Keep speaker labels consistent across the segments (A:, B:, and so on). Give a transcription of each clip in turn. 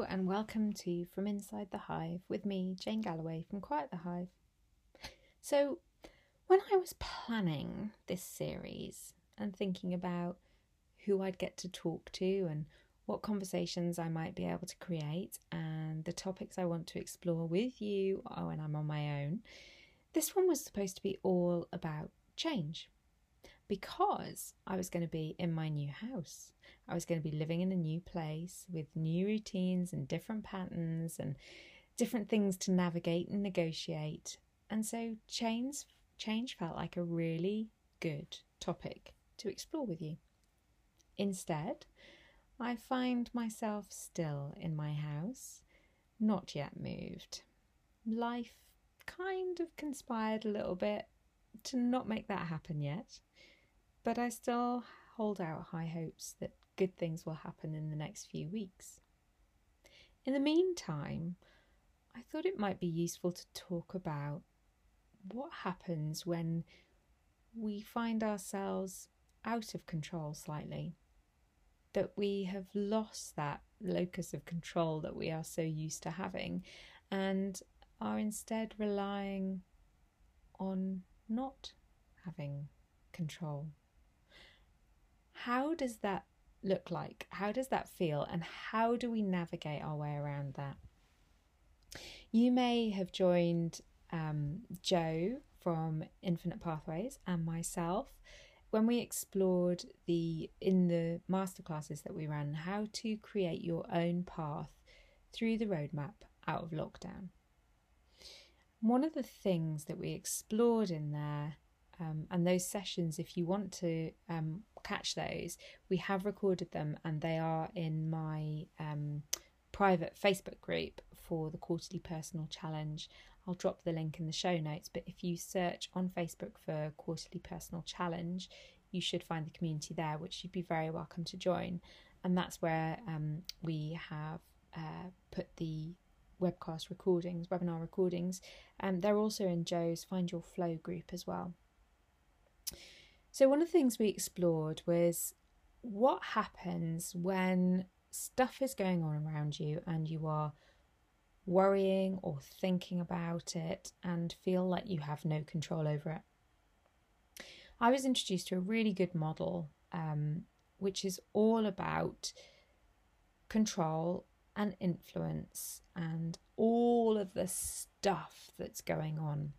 A: And welcome to From Inside the Hive with me, Jane Galloway from Quiet the Hive. So, when I was planning this series and thinking about who I'd get to talk to and what conversations I might be able to create and the topics I want to explore with you when I'm on my own, this one was supposed to be all about change because I was going to be in my new house. I was going to be living in a new place with new routines and different patterns and different things to navigate and negotiate. And so change change felt like a really good topic to explore with you. Instead, I find myself still in my house, not yet moved. Life kind of conspired a little bit to not make that happen yet, but I still hold out high hopes that good things will happen in the next few weeks. In the meantime, I thought it might be useful to talk about what happens when we find ourselves out of control slightly. That we have lost that locus of control that we are so used to having and are instead relying on not having control. How does that look like? How does that feel? And how do we navigate our way around that? You may have joined um, Joe from Infinite Pathways and myself when we explored the in the masterclasses that we ran how to create your own path through the roadmap out of lockdown. One of the things that we explored in there um, and those sessions, if you want to um, catch those, we have recorded them and they are in my um, private Facebook group for the Quarterly Personal Challenge. I'll drop the link in the show notes, but if you search on Facebook for Quarterly Personal Challenge, you should find the community there, which you'd be very welcome to join. And that's where um, we have uh, put the webcast recordings, webinar recordings. Um, they're also in Joe's Find Your Flow group as well. So, one of the things we explored was what happens when stuff is going on around you and you are worrying or thinking about it and feel like you have no control over it. I was introduced to a really good model, um, which is all about control and influence and all of the stuff that's going on.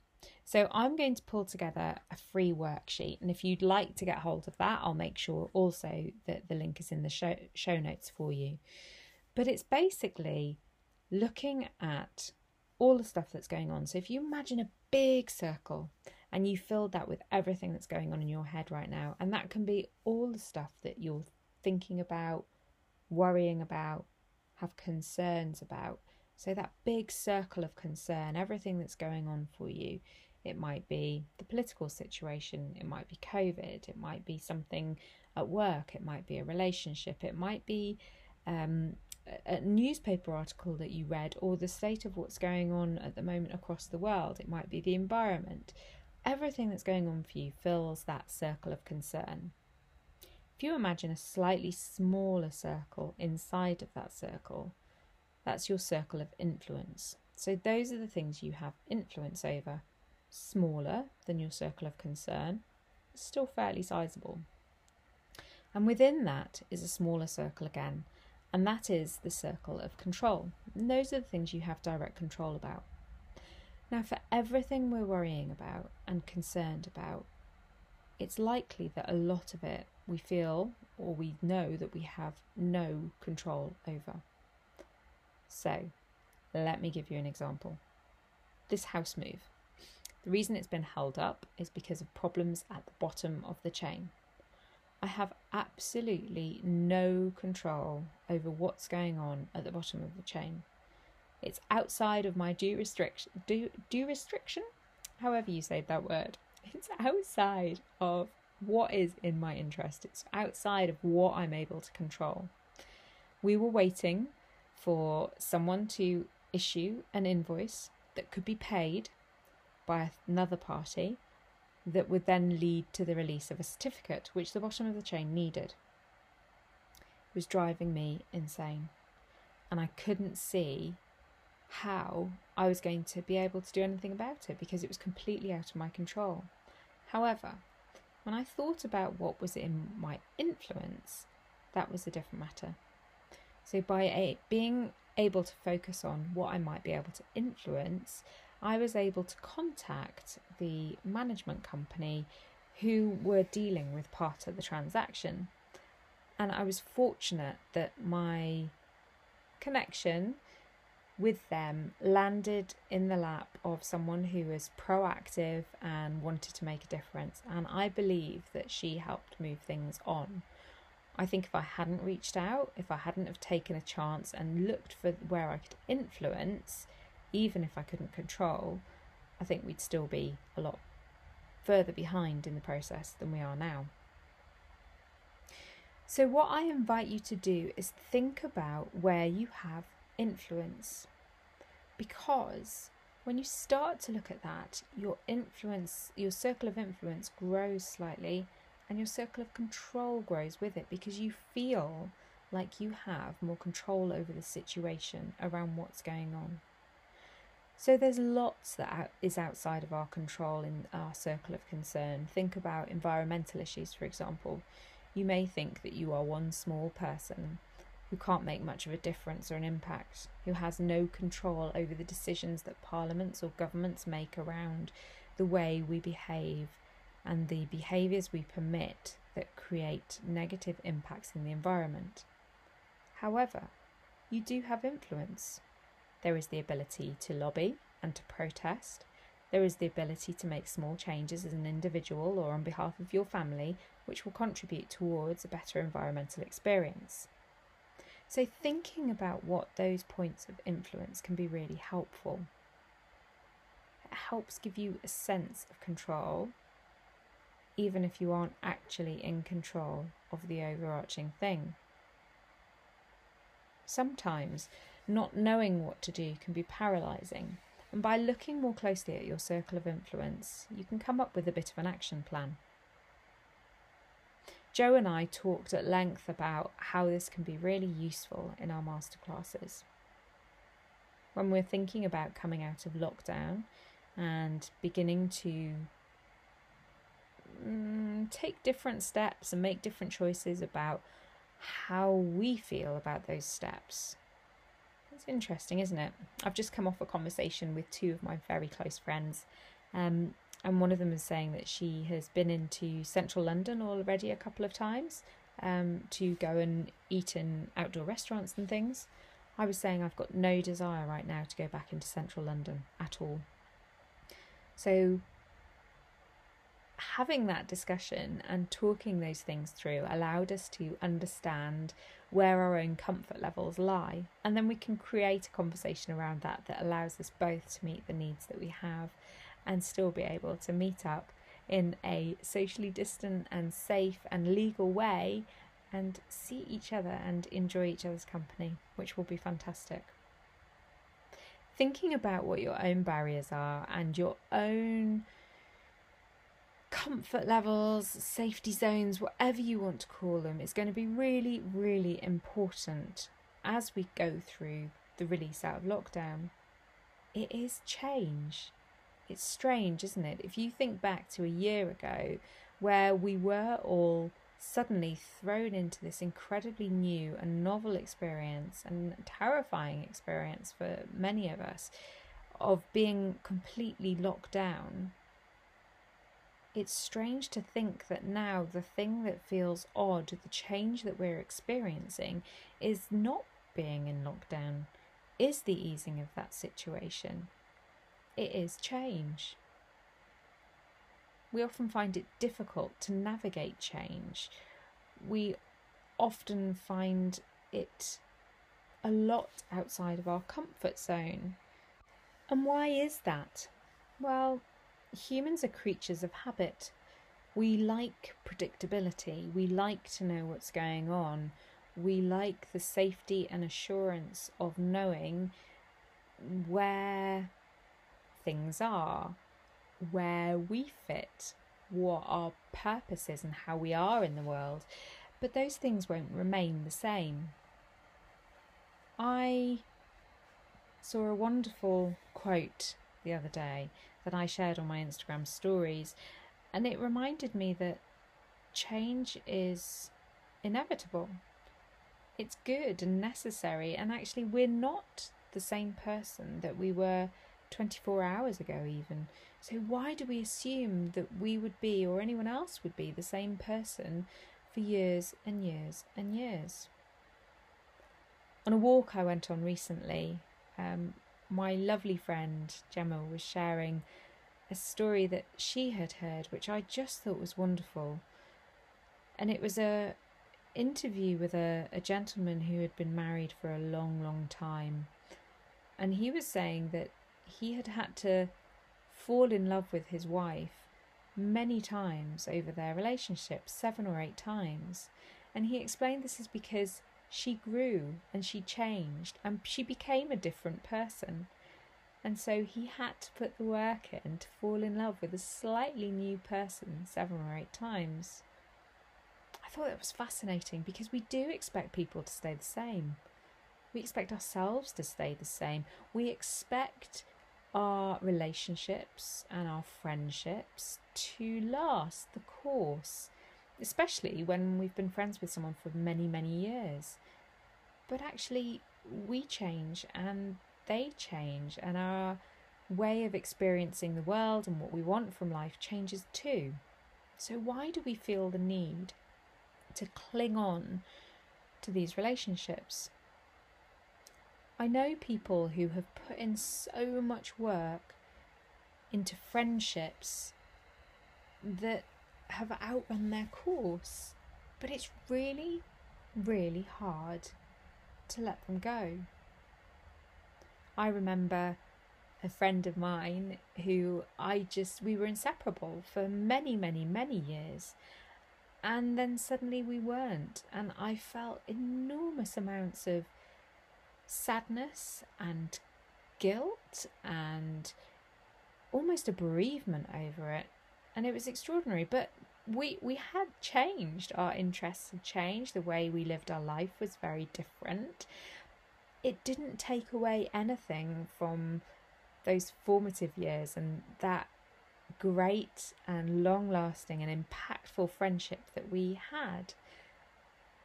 A: So I'm going to pull together a free worksheet, and if you'd like to get hold of that, I'll make sure also that the link is in the show, show notes for you. But it's basically looking at all the stuff that's going on. So if you imagine a big circle and you filled that with everything that's going on in your head right now, and that can be all the stuff that you're thinking about, worrying about, have concerns about. So that big circle of concern, everything that's going on for you, it might be the political situation, it might be COVID, it might be something at work, it might be a relationship, it might be um, a newspaper article that you read, or the state of what's going on at the moment across the world, it might be the environment. Everything that's going on for you fills that circle of concern. If you imagine a slightly smaller circle inside of that circle, that's your circle of influence. So, those are the things you have influence over smaller than your circle of concern, still fairly sizable. And within that is a smaller circle again, and that is the circle of control. And those are the things you have direct control about. Now, for everything we're worrying about and concerned about, it's likely that a lot of it we feel or we know that we have no control over. So, let me give you an example. This house move. The reason it's been held up is because of problems at the bottom of the chain. I have absolutely no control over what's going on at the bottom of the chain. It's outside of my due restriction, due, due restriction, however you say that word. It's outside of what is in my interest. It's outside of what I'm able to control. We were waiting for someone to issue an invoice that could be paid by another party that would then lead to the release of a certificate, which the bottom of the chain needed. It was driving me insane. and I couldn't see how I was going to be able to do anything about it because it was completely out of my control. However, when I thought about what was in my influence, that was a different matter. So, by a, being able to focus on what I might be able to influence, I was able to contact the management company who were dealing with part of the transaction. And I was fortunate that my connection with them landed in the lap of someone who was proactive and wanted to make a difference. And I believe that she helped move things on. I think if I hadn't reached out, if I hadn't have taken a chance and looked for where I could influence, even if I couldn't control, I think we'd still be a lot further behind in the process than we are now. So, what I invite you to do is think about where you have influence. Because when you start to look at that, your influence, your circle of influence grows slightly and your circle of control grows with it because you feel like you have more control over the situation around what's going on. So there's lots that is outside of our control in our circle of concern. Think about environmental issues, for example. You may think that you are one small person who can't make much of a difference or an impact, who has no control over the decisions that parliaments or governments make around the way we behave and the behaviours we permit that create negative impacts in the environment. However, you do have influence. There is the ability to lobby and to protest. There is the ability to make small changes as an individual or on behalf of your family, which will contribute towards a better environmental experience. So, thinking about what those points of influence can be really helpful. It helps give you a sense of control, even if you aren't actually in control of the overarching thing. Sometimes not knowing what to do can be paralysing, and by looking more closely at your circle of influence, you can come up with a bit of an action plan. Joe and I talked at length about how this can be really useful in our masterclasses. When we're thinking about coming out of lockdown and beginning to mm, take different steps and make different choices about how we feel about those steps. It's interesting, isn't it? I've just come off a conversation with two of my very close friends, um, and one of them is saying that she has been into central London already a couple of times um, to go and eat in outdoor restaurants and things. I was saying I've got no desire right now to go back into central London at all. So having that discussion and talking those things through allowed us to understand where our own comfort levels lie. And then we can create a conversation around that that allows us both to meet the needs that we have and still be able to meet up in a socially distant and safe and legal way and see each other and enjoy each other's company, which will be fantastic. Thinking about what your own barriers are and your own comfort levels, safety zones, whatever you want to call them, is going to be really, really important as we go through the release out of lockdown. It is change. It's strange, isn't it? If you think back to a year ago where we were all suddenly thrown into this incredibly new and novel experience and terrifying experience for many of us of being completely locked down it's strange to think that now the thing that feels odd, the change that we're experiencing, is not being in lockdown, is the easing of that situation. It is change. We often find it difficult to navigate change. We often find it a lot outside of our comfort zone. And why is that? Well, humans are creatures of habit. We like predictability. We like to know what's going on. We like the safety and assurance of knowing where things are, where we fit, what our purpose is, and how we are in the world. But those things won't remain the same. I saw a wonderful quote the other day that I shared on my Instagram stories, and it reminded me that change is inevitable. It's good and necessary, and actually, we're not the same person that we were 24 hours ago, even. So, why do we assume that we would be, or anyone else would be, the same person for years and years and years? On a walk I went on recently, um, my lovely friend Gemma was sharing a story that she had heard, which I just thought was wonderful. And it was a interview with a, a gentleman who had been married for a long, long time. And he was saying that he had had to fall in love with his wife many times over their relationship, seven or eight times. And he explained this is because she grew and she changed and she became a different person. And so he had to put the work in to fall in love with a slightly new person seven or eight times. I thought that was fascinating because we do expect people to stay the same. We expect ourselves to stay the same. We expect our relationships and our friendships to last the course, especially when we've been friends with someone for many, many years. But actually, we change and they change, and our way of experiencing the world and what we want from life changes too. So, why do we feel the need to cling on to these relationships? I know people who have put in so much work into friendships that have outrun their course, but it's really, really hard to let them go. I remember a friend of mine who I just, we were inseparable for many, many, many years. And then suddenly we weren't. And I felt enormous amounts of sadness and guilt and almost a bereavement over it. And it was extraordinary. But we we had changed. Our interests had changed. The way we lived our life was very different. It didn't take away anything from those formative years and that great and long lasting and impactful friendship that we had.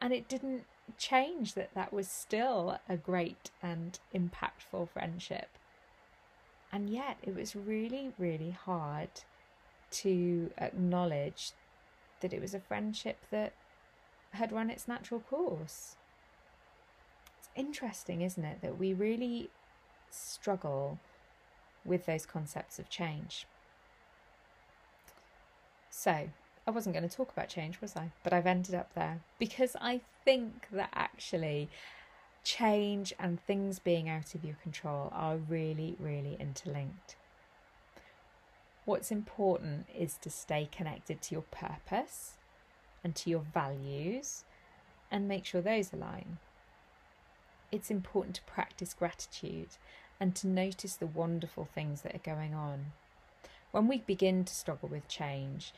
A: And it didn't change that that was still a great and impactful friendship. And yet it was really really hard to acknowledge that it was a friendship that had run its natural course. It's interesting, isn't it, that we really struggle with those concepts of change. So, I wasn't going to talk about change, was I? But I've ended up there because I think that actually change and things being out of your control are really, really interlinked. What's important is to stay connected to your purpose and to your values and make sure those align. It's important to practice gratitude and to notice the wonderful things that are going on. When we begin to struggle with change,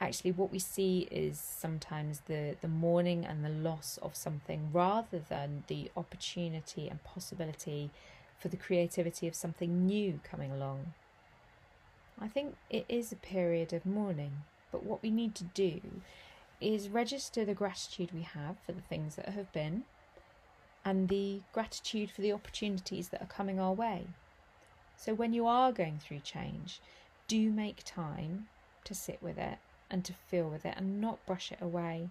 A: actually what we see is sometimes the, the mourning and the loss of something rather than the opportunity and possibility for the creativity of something new coming along. I think it is a period of mourning, but what we need to do is register the gratitude we have for the things that have been and the gratitude for the opportunities that are coming our way. So when you are going through change, do make time to sit with it and to feel with it and not brush it away.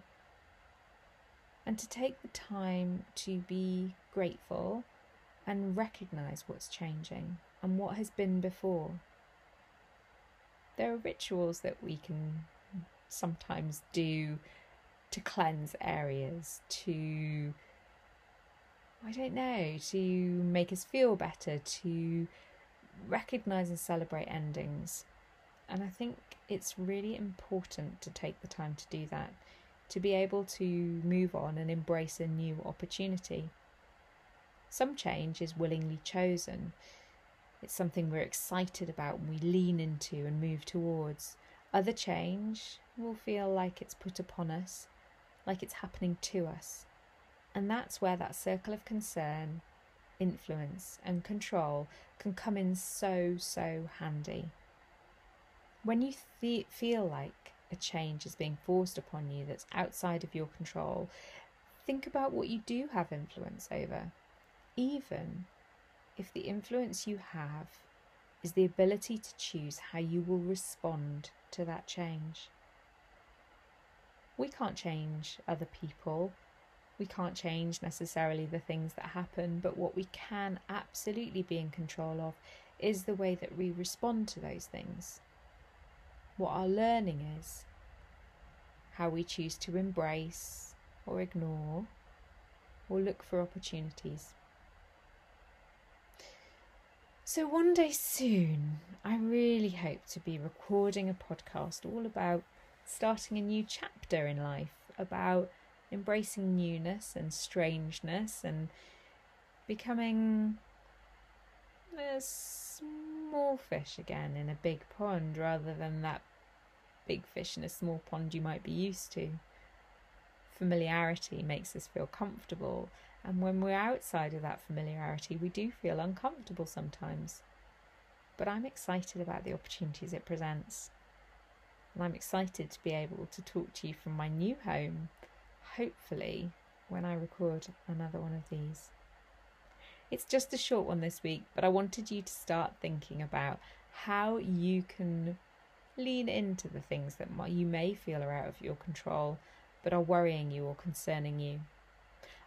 A: And to take the time to be grateful and recognize what's changing and what has been before there are rituals that we can sometimes do to cleanse areas, to, I don't know, to make us feel better, to recognize and celebrate endings. And I think it's really important to take the time to do that, to be able to move on and embrace a new opportunity. Some change is willingly chosen. It's something we're excited about and we lean into and move towards. Other change will feel like it's put upon us, like it's happening to us. And that's where that circle of concern, influence, and control can come in so, so handy. When you th- feel like a change is being forced upon you that's outside of your control, think about what you do have influence over, even if the influence you have is the ability to choose how you will respond to that change. We can't change other people. We can't change necessarily the things that happen, but what we can absolutely be in control of is the way that we respond to those things. What our learning is, how we choose to embrace or ignore or look for opportunities. So, one day soon, I really hope to be recording a podcast all about starting a new chapter in life, about embracing newness and strangeness and becoming a small fish again in a big pond rather than that big fish in a small pond you might be used to. Familiarity makes us feel comfortable and when we're outside of that familiarity, we do feel uncomfortable sometimes. But I'm excited about the opportunities it presents. And I'm excited to be able to talk to you from my new home, hopefully, when I record another one of these. It's just a short one this week, but I wanted you to start thinking about how you can lean into the things that you may feel are out of your control but are worrying you or concerning you.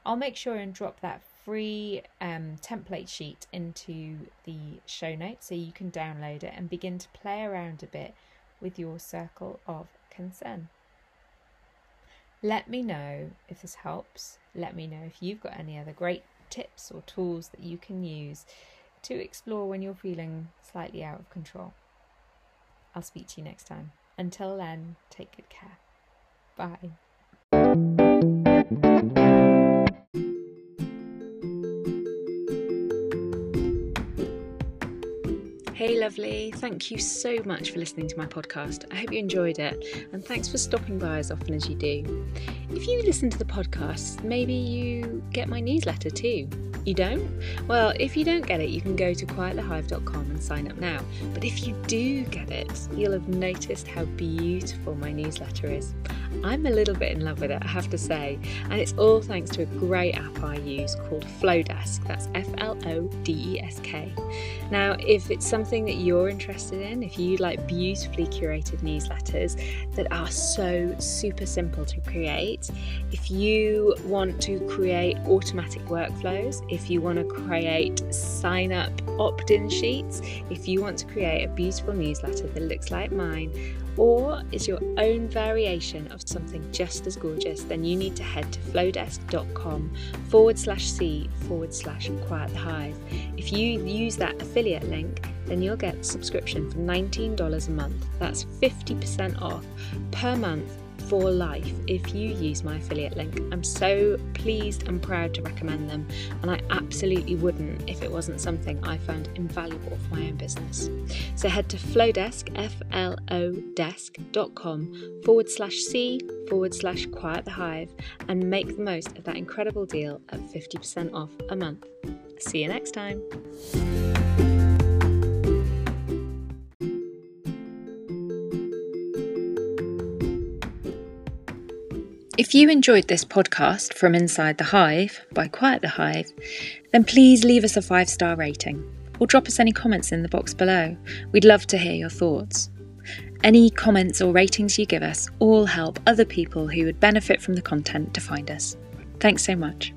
A: I'll make sure and drop that free um, template sheet into the show notes so you can download it and begin to play around a bit with your circle of concern. Let me know if this helps. Let me know if you've got any other great tips or tools that you can use to explore when you're feeling slightly out of control. I'll speak to you next time. Until then, take good care. Bye. Lovely. Thank you so much for listening to my podcast. I hope you enjoyed it, and thanks for stopping by as often as you do. If you listen to the podcast, maybe you get my newsletter too. You don't? Well, if you don't get it, you can go to quietthehive.com and sign up now. But if you do get it, you'll have noticed how beautiful my newsletter is. I'm a little bit in love with it, I have to say, and it's all thanks to a great app I use called Flodesk. That's F L O D E S K. Now, if it's something that you're interested in, if you like beautifully curated newsletters that are so super simple to create, if you want to create automatic workflows, if you want to create sign up opt in sheets, if you want to create a beautiful newsletter that looks like mine, or is your own variation of something just as gorgeous, then you need to head to flodesk.com forward slash C forward slash quiet the hive. If you use that affiliate link, then you'll get a subscription for $19 a month. That's 50% off per month for life if you use my affiliate link. I'm so pleased and proud to recommend them, and I absolutely wouldn't if it wasn't something I found invaluable for my own business. So head to Flodesk, F L O desk.com forward slash C forward slash quiet the hive and make the most of that incredible deal at 50% off a month. See you next time. If you enjoyed this podcast from Inside the Hive by Quiet the Hive, then please leave us a five star rating or drop us any comments in the box below. We'd love to hear your thoughts. Any comments or ratings you give us all help other people who would benefit from the content to find us. Thanks so much.